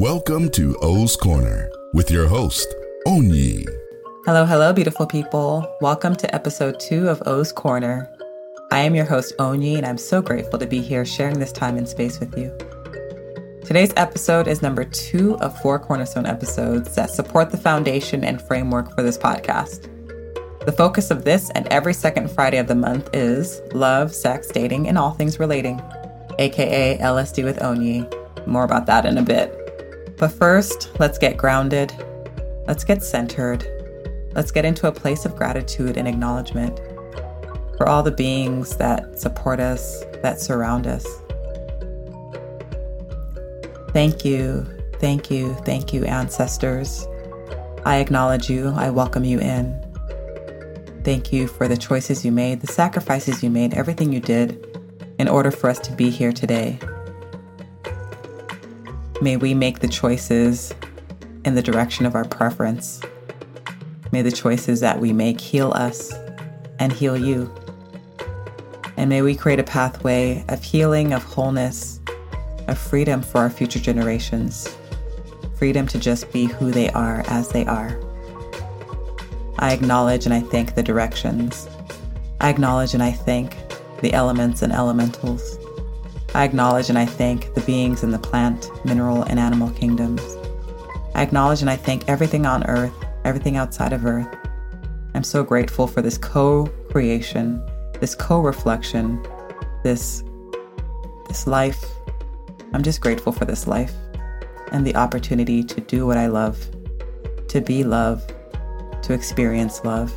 Welcome to O's Corner with your host, Onyi. Hello, hello, beautiful people. Welcome to episode two of O's Corner. I am your host, Onyi, and I'm so grateful to be here sharing this time and space with you. Today's episode is number two of four Cornerstone episodes that support the foundation and framework for this podcast. The focus of this and every second Friday of the month is love, sex, dating, and all things relating, aka LSD with Onyi. More about that in a bit. But first, let's get grounded. Let's get centered. Let's get into a place of gratitude and acknowledgement for all the beings that support us, that surround us. Thank you, thank you, thank you, ancestors. I acknowledge you, I welcome you in. Thank you for the choices you made, the sacrifices you made, everything you did in order for us to be here today. May we make the choices in the direction of our preference. May the choices that we make heal us and heal you. And may we create a pathway of healing, of wholeness, of freedom for our future generations. Freedom to just be who they are as they are. I acknowledge and I thank the directions. I acknowledge and I thank the elements and elementals. I acknowledge and I thank the beings in the plant, mineral, and animal kingdoms. I acknowledge and I thank everything on earth, everything outside of earth. I'm so grateful for this co creation, this co reflection, this, this life. I'm just grateful for this life and the opportunity to do what I love, to be love, to experience love.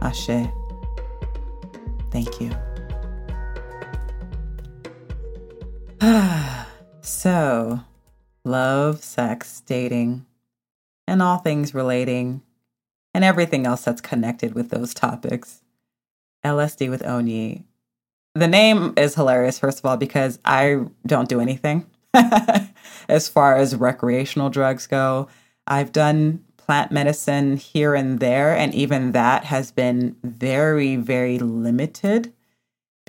Ashe. Thank you. so, love, sex, dating, and all things relating, and everything else that's connected with those topics. LSD with Onyi. The name is hilarious, first of all, because I don't do anything as far as recreational drugs go. I've done plant medicine here and there, and even that has been very, very limited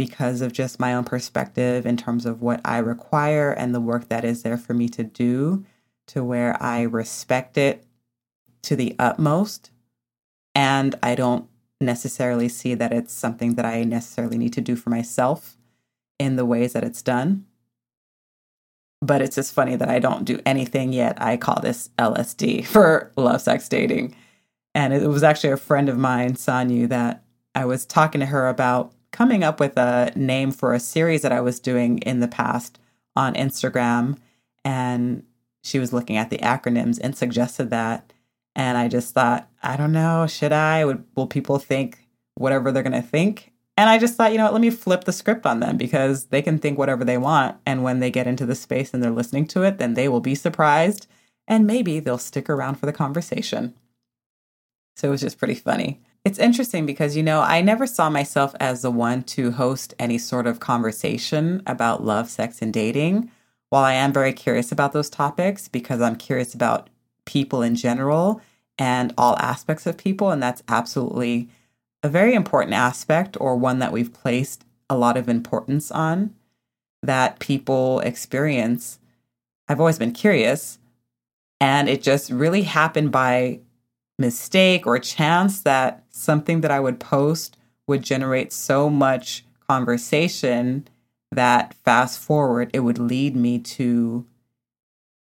because of just my own perspective in terms of what I require and the work that is there for me to do, to where I respect it to the utmost. And I don't necessarily see that it's something that I necessarily need to do for myself in the ways that it's done but it's just funny that I don't do anything yet. I call this LSD for love, sex, dating. And it was actually a friend of mine, Sanyu, that I was talking to her about coming up with a name for a series that I was doing in the past on Instagram. And she was looking at the acronyms and suggested that. And I just thought, I don't know, should I? Would, will people think whatever they're going to think? And I just thought, you know what, let me flip the script on them because they can think whatever they want. And when they get into the space and they're listening to it, then they will be surprised and maybe they'll stick around for the conversation. So it was just pretty funny. It's interesting because, you know, I never saw myself as the one to host any sort of conversation about love, sex, and dating. While I am very curious about those topics because I'm curious about people in general and all aspects of people, and that's absolutely a very important aspect, or one that we've placed a lot of importance on that people experience. I've always been curious, and it just really happened by mistake or chance that something that I would post would generate so much conversation that fast forward, it would lead me to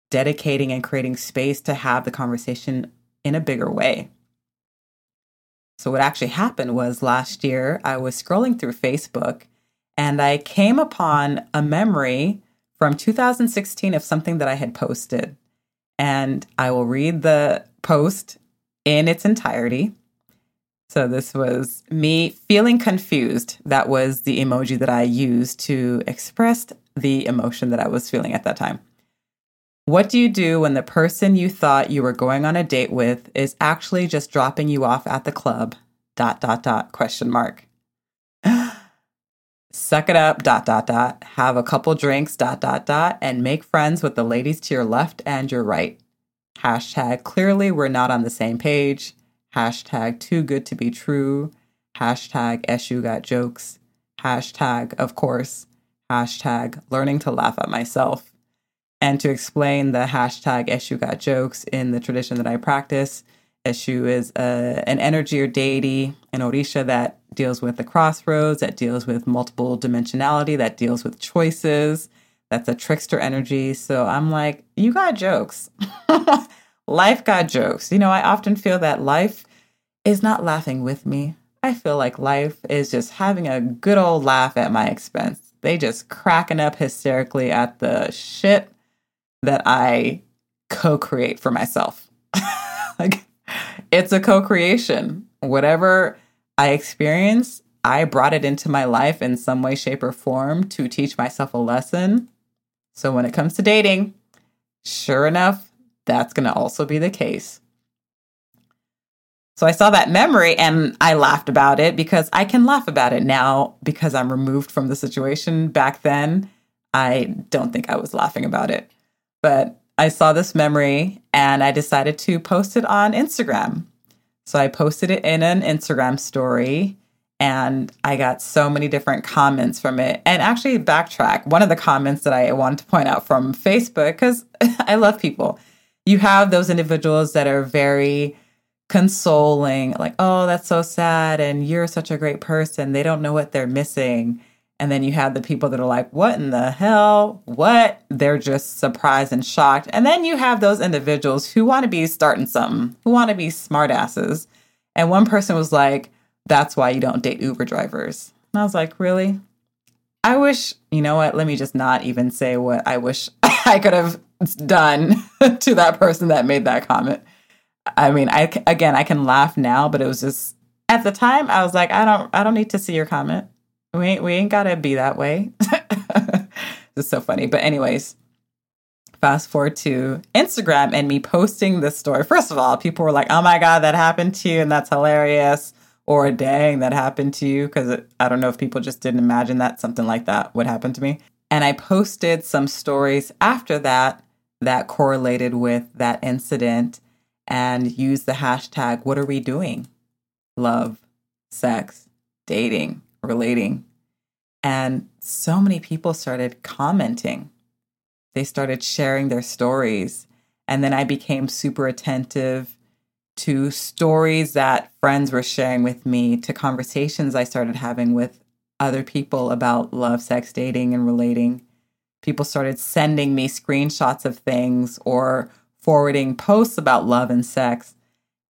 dedicating and creating space to have the conversation in a bigger way. So, what actually happened was last year I was scrolling through Facebook and I came upon a memory from 2016 of something that I had posted. And I will read the post in its entirety. So, this was me feeling confused. That was the emoji that I used to express the emotion that I was feeling at that time. What do you do when the person you thought you were going on a date with is actually just dropping you off at the club? Dot dot dot question mark. Suck it up, dot dot dot. Have a couple drinks, dot dot dot, and make friends with the ladies to your left and your right. Hashtag clearly we're not on the same page. Hashtag too good to be true. Hashtag Eshu got jokes. Hashtag, of course. Hashtag learning to laugh at myself. And to explain the hashtag Eshu Got Jokes in the tradition that I practice, Eshu is a, an energy or deity in Orisha that deals with the crossroads, that deals with multiple dimensionality, that deals with choices. That's a trickster energy. So I'm like, you got jokes. life got jokes. You know, I often feel that life is not laughing with me. I feel like life is just having a good old laugh at my expense. They just cracking up hysterically at the shit that I co create for myself. like, it's a co creation. Whatever I experience, I brought it into my life in some way, shape, or form to teach myself a lesson. So when it comes to dating, sure enough, that's going to also be the case. So I saw that memory and I laughed about it because I can laugh about it now because I'm removed from the situation. Back then, I don't think I was laughing about it. But I saw this memory and I decided to post it on Instagram. So I posted it in an Instagram story and I got so many different comments from it. And actually, backtrack one of the comments that I wanted to point out from Facebook, because I love people. You have those individuals that are very consoling, like, oh, that's so sad. And you're such a great person. They don't know what they're missing. And then you have the people that are like, what in the hell? What? They're just surprised and shocked. And then you have those individuals who want to be starting something, who want to be smartasses. And one person was like, that's why you don't date Uber drivers. And I was like, really? I wish, you know what? Let me just not even say what I wish I could have done to that person that made that comment. I mean, I again, I can laugh now, but it was just at the time I was like, I don't I don't need to see your comment. We ain't, we ain't gotta be that way. it's so funny. But anyways, fast forward to Instagram and me posting this story. First of all, people were like, "Oh my god, that happened to you, and that's hilarious," or a "Dang, that happened to you," because I don't know if people just didn't imagine that something like that would happen to me. And I posted some stories after that that correlated with that incident and used the hashtag "What are we doing?" Love, sex, dating relating. And so many people started commenting. They started sharing their stories. And then I became super attentive to stories that friends were sharing with me, to conversations I started having with other people about love, sex, dating, and relating. People started sending me screenshots of things or forwarding posts about love and sex.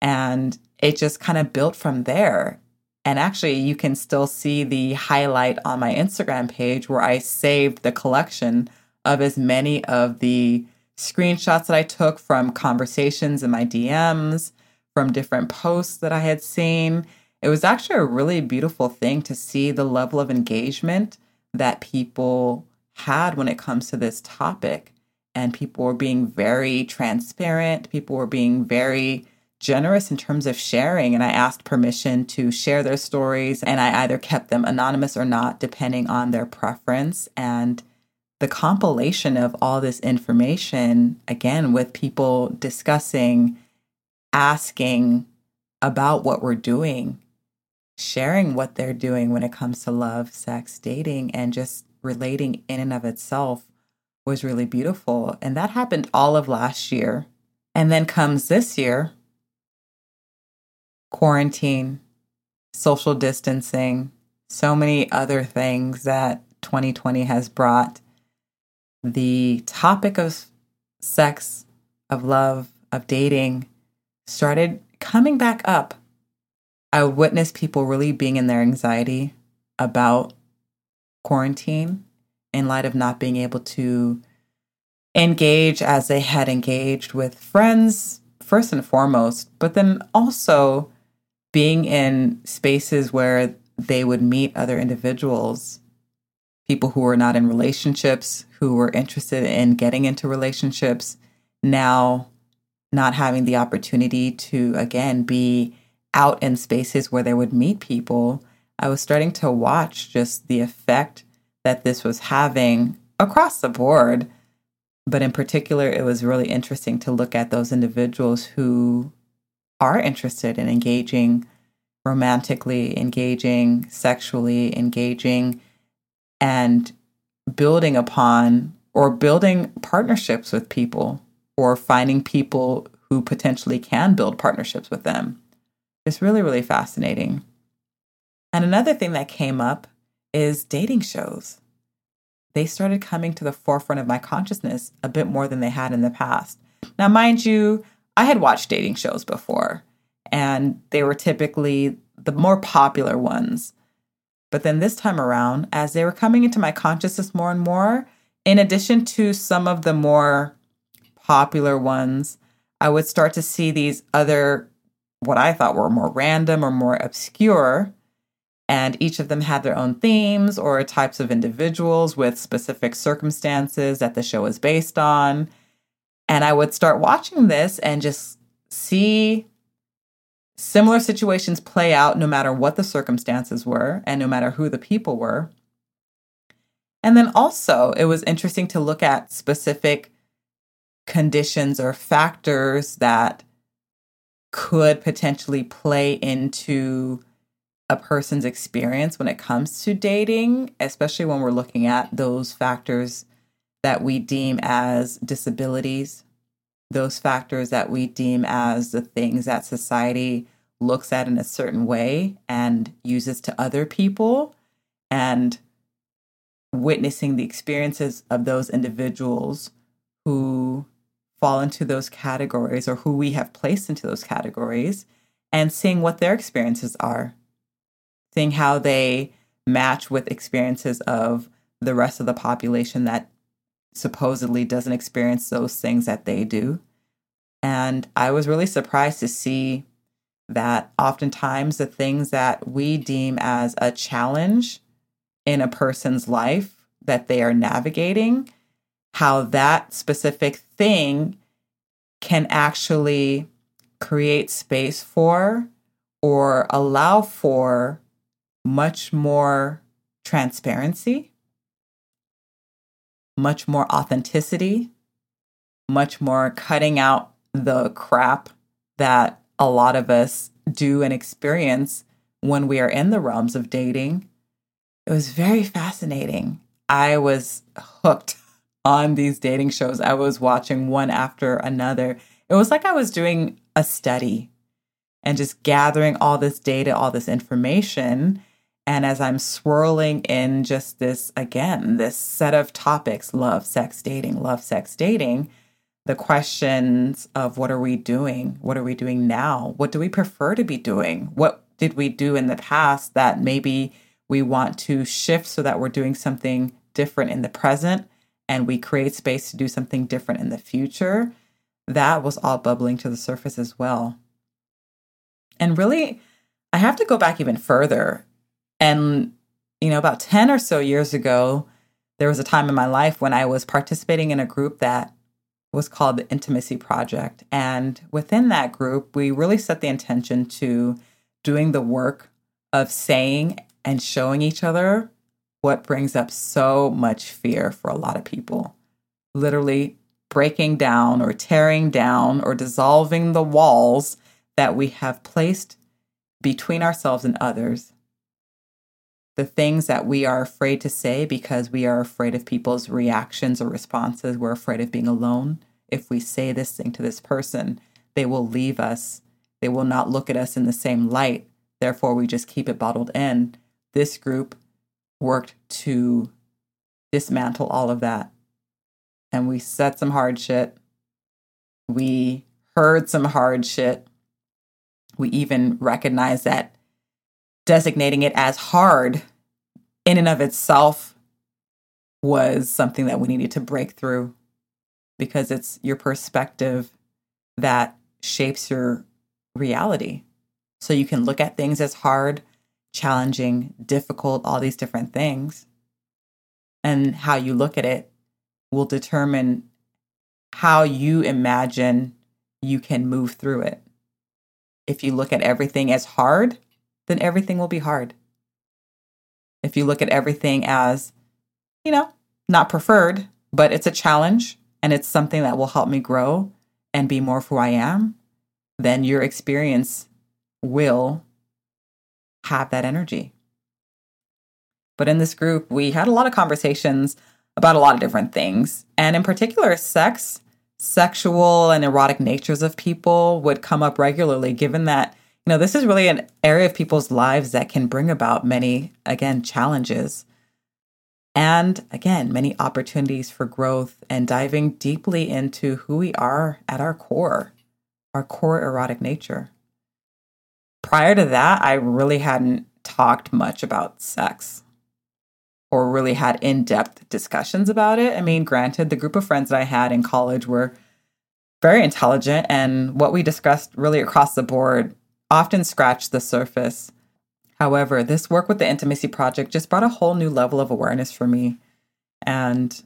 And it just kind of built from there. And actually, you can still see the highlight on my Instagram page where I saved the collection of as many of the screenshots that I took from conversations in my DMs, from different posts that I had seen. It was actually a really beautiful thing to see the level of engagement that people had when it comes to this topic. And people were being very transparent, people were being very generous in terms of sharing and I asked permission to share their stories and I either kept them anonymous or not depending on their preference and the compilation of all this information again with people discussing asking about what we're doing sharing what they're doing when it comes to love sex dating and just relating in and of itself was really beautiful and that happened all of last year and then comes this year quarantine, social distancing, so many other things that 2020 has brought. The topic of sex, of love, of dating started coming back up. I witnessed people really being in their anxiety about quarantine in light of not being able to engage as they had engaged with friends, first and foremost, but then also being in spaces where they would meet other individuals, people who were not in relationships, who were interested in getting into relationships, now not having the opportunity to, again, be out in spaces where they would meet people, I was starting to watch just the effect that this was having across the board. But in particular, it was really interesting to look at those individuals who are interested in engaging romantically, engaging sexually, engaging, and building upon or building partnerships with people or finding people who potentially can build partnerships with them. It's really, really fascinating. And another thing that came up is dating shows. They started coming to the forefront of my consciousness a bit more than they had in the past. Now, mind you, I had watched dating shows before, and they were typically the more popular ones. But then this time around, as they were coming into my consciousness more and more, in addition to some of the more popular ones, I would start to see these other, what I thought were more random or more obscure. And each of them had their own themes or types of individuals with specific circumstances that the show is based on. And I would start watching this and just see similar situations play out no matter what the circumstances were and no matter who the people were. And then also, it was interesting to look at specific conditions or factors that could potentially play into a person's experience when it comes to dating, especially when we're looking at those factors that we deem as disabilities, those factors that we deem as the things that society looks at in a certain way and uses to other people, and witnessing the experiences of those individuals who fall into those categories or who we have placed into those categories and seeing what their experiences are, seeing how they match with experiences of the rest of the population that supposedly doesn't experience those things that they do. And I was really surprised to see that oftentimes the things that we deem as a challenge in a person's life that they are navigating, how that specific thing can actually create space for or allow for much more transparency, much more authenticity, much more cutting out the crap that a lot of us do and experience when we are in the realms of dating. It was very fascinating. I was hooked on these dating shows. I was watching one after another. It was like I was doing a study and just gathering all this data, all this information. And as I'm swirling in just this, again, this set of topics love, sex, dating, love, sex, dating the questions of what are we doing? What are we doing now? What do we prefer to be doing? What did we do in the past that maybe we want to shift so that we're doing something different in the present and we create space to do something different in the future? That was all bubbling to the surface as well. And really, I have to go back even further. And, you know, about 10 or so years ago, there was a time in my life when I was participating in a group that was called the Intimacy Project. And within that group, we really set the intention to doing the work of saying and showing each other what brings up so much fear for a lot of people. Literally breaking down or tearing down or dissolving the walls that we have placed between ourselves and others. The things that we are afraid to say because we are afraid of people's reactions or responses. We're afraid of being alone. If we say this thing to this person, they will leave us. They will not look at us in the same light. Therefore, we just keep it bottled in. This group worked to dismantle all of that. And we said some hard shit. We heard some hard shit. We even recognized that designating it as hard in and of itself was something that we needed to break through because it's your perspective that shapes your reality. So you can look at things as hard, challenging, difficult, all these different things. And how you look at it will determine how you imagine you can move through it. If you look at everything as hard, then everything will be hard. If you look at everything as, you know, not preferred, but it's a challenge and it's something that will help me grow and be more of who I am, then your experience will have that energy. But in this group, we had a lot of conversations about a lot of different things. And in particular, sex, sexual and erotic natures of people would come up regularly, given that, you know, this is really an area of people's lives that can bring about many, again, challenges. And again, many opportunities for growth and diving deeply into who we are at our core, our core erotic nature. Prior to that, I really hadn't talked much about sex or really had in depth discussions about it. I mean, granted, the group of friends that I had in college were very intelligent, and what we discussed really across the board often scratched the surface. However, this work with the Intimacy Project just brought a whole new level of awareness for me. And,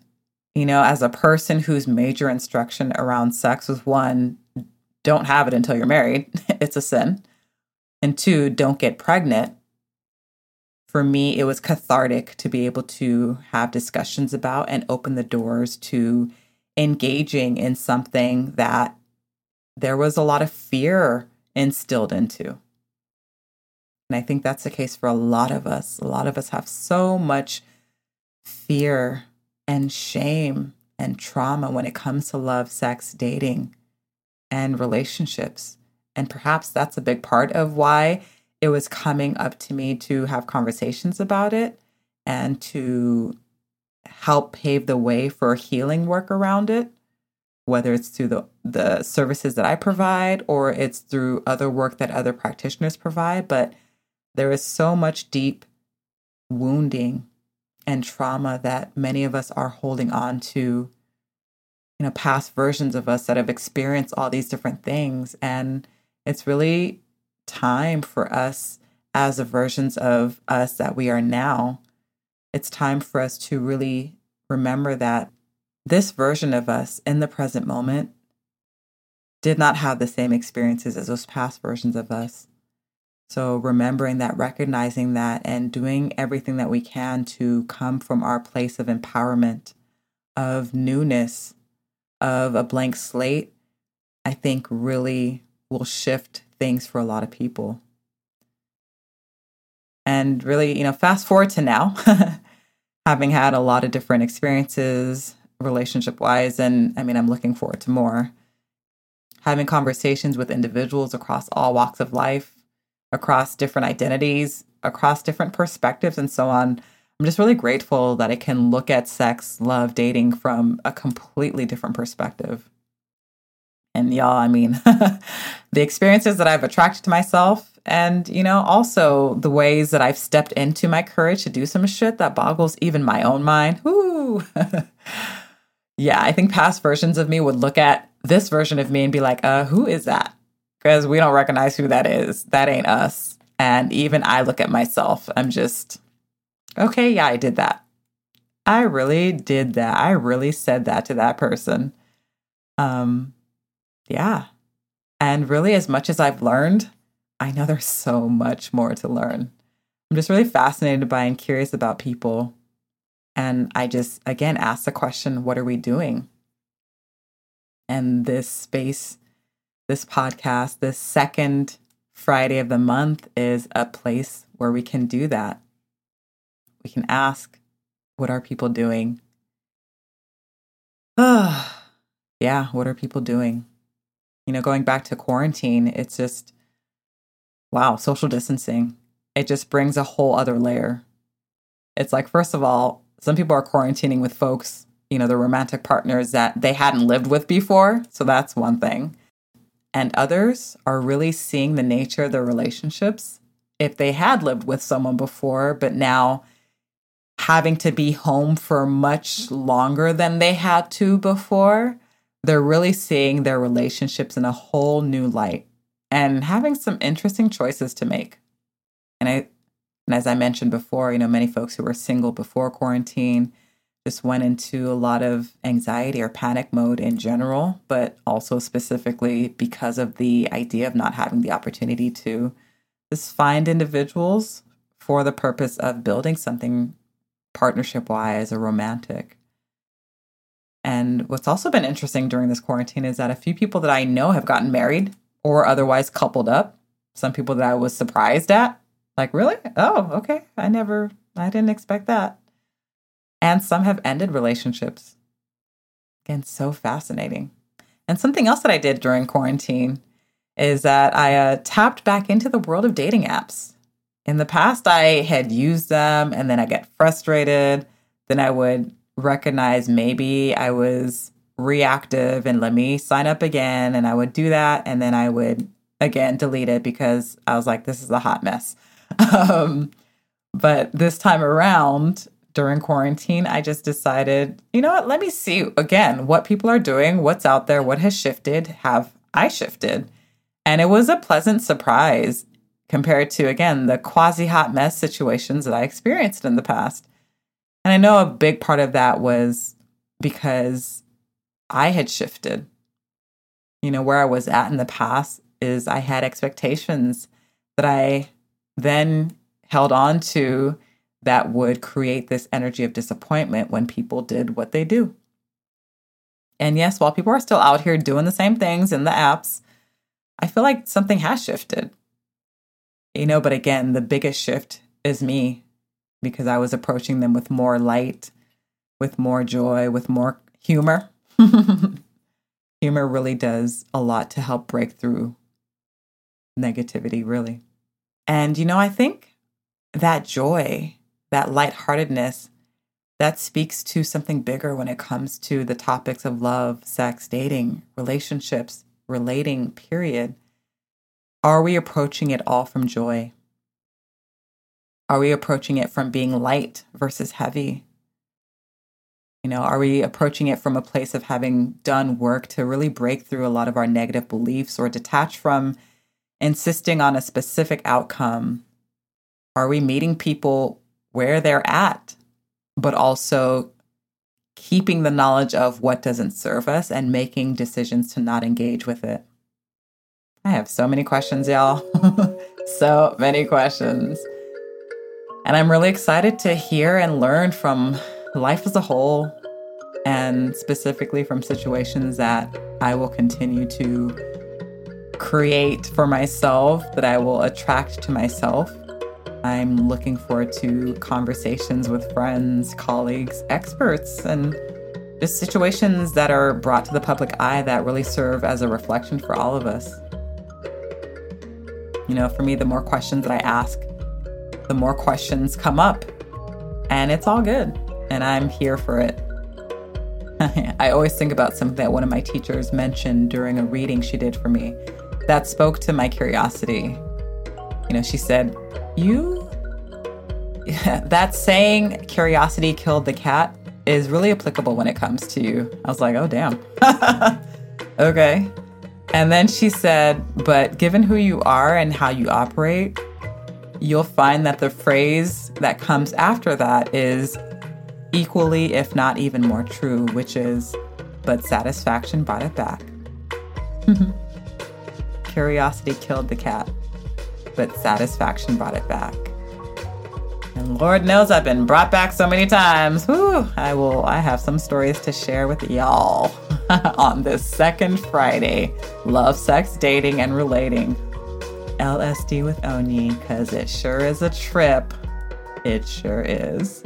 you know, as a person whose major instruction around sex was one, don't have it until you're married, it's a sin. And two, don't get pregnant for me, it was cathartic to be able to have discussions about and open the doors to engaging in something that there was a lot of fear instilled into. And I think that's the case for a lot of us. A lot of us have so much fear and shame and trauma when it comes to love, sex, dating, and relationships. And perhaps that's a big part of why it was coming up to me to have conversations about it and to help pave the way for healing work around it whether it's through the, the services that I provide or it's through other work that other practitioners provide. But there is so much deep wounding and trauma that many of us are holding on to, you know, past versions of us that have experienced all these different things. And it's really time for us as the versions of us that we are now. It's time for us to really remember that this version of us in the present moment did not have the same experiences as those past versions of us. So, remembering that, recognizing that, and doing everything that we can to come from our place of empowerment, of newness, of a blank slate, I think really will shift things for a lot of people. And really, you know, fast forward to now, having had a lot of different experiences relationship wise, and I mean, I'm looking forward to more. Having conversations with individuals across all walks of life, across different identities, across different perspectives, and so on. I'm just really grateful that I can look at sex, love, dating from a completely different perspective. And y'all, I mean, the experiences that I've attracted to myself, and, you know, also the ways that I've stepped into my courage to do some shit that boggles even my own mind. Woo! yeah, I think past versions of me would look at this version of me and be like, uh, who is that? Because we don't recognize who that is. That ain't us. And even I look at myself, I'm just, okay, yeah, I did that. I really did that. I really said that to that person. Um, yeah. And really, as much as I've learned, I know there's so much more to learn. I'm just really fascinated by and curious about people. And I just, again, ask the question what are we doing? And this space, this podcast, this second Friday of the month is a place where we can do that. We can ask, what are people doing? yeah, what are people doing? You know, going back to quarantine, it's just, wow, social distancing. It just brings a whole other layer. It's like, first of all, some people are quarantining with folks, you know, the romantic partners that they hadn't lived with before. So that's one thing. And others are really seeing the nature of their relationships if they had lived with someone before, but now having to be home for much longer than they had to before they're really seeing their relationships in a whole new light and having some interesting choices to make. And I and as I mentioned before, you know, many folks who were single before quarantine just went into a lot of anxiety or panic mode in general, but also specifically because of the idea of not having the opportunity to just find individuals for the purpose of building something partnership wise or romantic. And what's also been interesting during this quarantine is that a few people that I know have gotten married or otherwise coupled up. Some people that I was surprised at. Like, really? Oh, okay. I never, I didn't expect that. and some have ended relationships. Again, so fascinating. And something else that I did during quarantine is that I uh, tapped back into the world of dating apps. In the past, I had used them and then I get frustrated. Then I would recognize maybe I was reactive and let me sign up again. And I would do that. And then I would again delete it because I was like, this is a hot mess. um, but this time around, during quarantine, I just decided, you know what, let me see again what people are doing, what's out there, what has shifted, have I shifted? And it was a pleasant surprise compared to, again, the quasi hot mess situations that I experienced in the past. And I know a big part of that was because I had shifted. You know, where I was at in the past is I had expectations that I then held on to that would create this energy of disappointment when people did what they do. And yes, while people are still out here doing the same things in the apps, I feel like something has shifted. You know, but again, the biggest shift is me because I was approaching them with more light, with more joy, with more humor. humor really does a lot to help break through negativity, really. And, you know, I think that joy, that lightheartedness, that speaks to something bigger when it comes to the topics of love, sex, dating, relationships, relating, period. Are we approaching it all from joy? Are we approaching it from being light versus heavy? You know, are we approaching it from a place of having done work to really break through a lot of our negative beliefs or detach from insisting on a specific outcome? Are we meeting people where they're at, but also keeping the knowledge of what doesn't serve us and making decisions to not engage with it? I have so many questions, y'all. so many questions. And I'm really excited to hear and learn from life as a whole and specifically from situations that I will continue to create for myself, that I will attract to myself. I'm looking forward to conversations with friends, colleagues, experts, and just situations that are brought to the public eye that really serve as a reflection for all of us. You know, for me, the more questions that I ask, the more questions come up. And it's all good. And I'm here for it. I always think about something that one of my teachers mentioned during a reading she did for me that spoke to my curiosity. You know, she said, You, that saying, curiosity killed the cat, is really applicable when it comes to you. I was like, Oh, damn. okay. And then she said, But given who you are and how you operate, you'll find that the phrase that comes after that is equally, if not even more true, which is, but satisfaction brought it back. Curiosity killed the cat, but satisfaction brought it back. And Lord knows I've been brought back so many times. Whew, I will I have some stories to share with y'all on this second Friday. Love, sex, dating, and relating. LSD with Onyi because it sure is a trip. It sure is.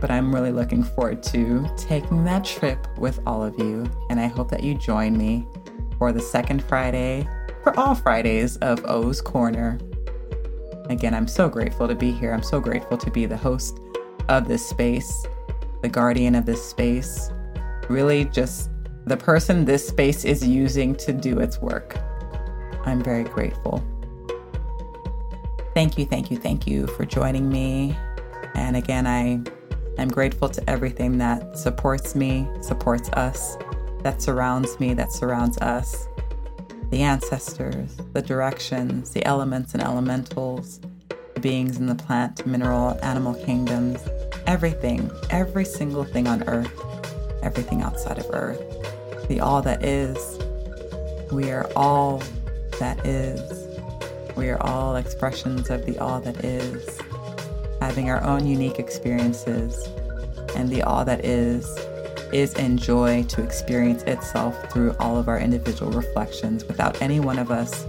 But I'm really looking forward to taking that trip with all of you. And I hope that you join me for the second Friday, for all Fridays of O's Corner. Again, I'm so grateful to be here. I'm so grateful to be the host of this space, the guardian of this space, really just the person this space is using to do its work. I'm very grateful. Thank you, thank you, thank you for joining me. And again, I I'm grateful to everything that supports me, supports us, that surrounds me, that surrounds us. The ancestors, the directions, the elements and elementals, the beings in the plant, mineral, animal kingdoms, everything, every single thing on earth, everything outside of earth, the all that is. We are all that is. We are all expressions of the all that is, having our own unique experiences, and the all that is is in joy to experience itself through all of our individual reflections. Without any one of us,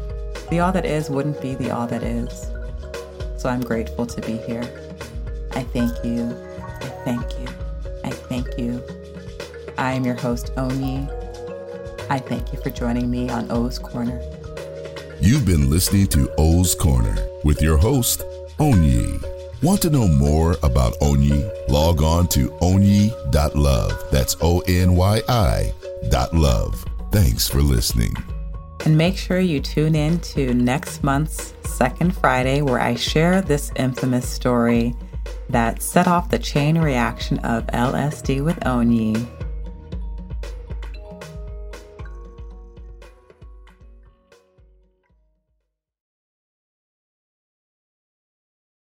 the all that is wouldn't be the all that is. So I'm grateful to be here. I thank you. I thank you. I thank you. I am your host, Onyi. I thank you for joining me on O's Corner. You've been listening to O's Corner with your host, Onyi. Want to know more about Onyi? Log on to onyi.love. That's O N Y I dot love. Thanks for listening. And make sure you tune in to next month's second Friday, where I share this infamous story that set off the chain reaction of LSD with Onyi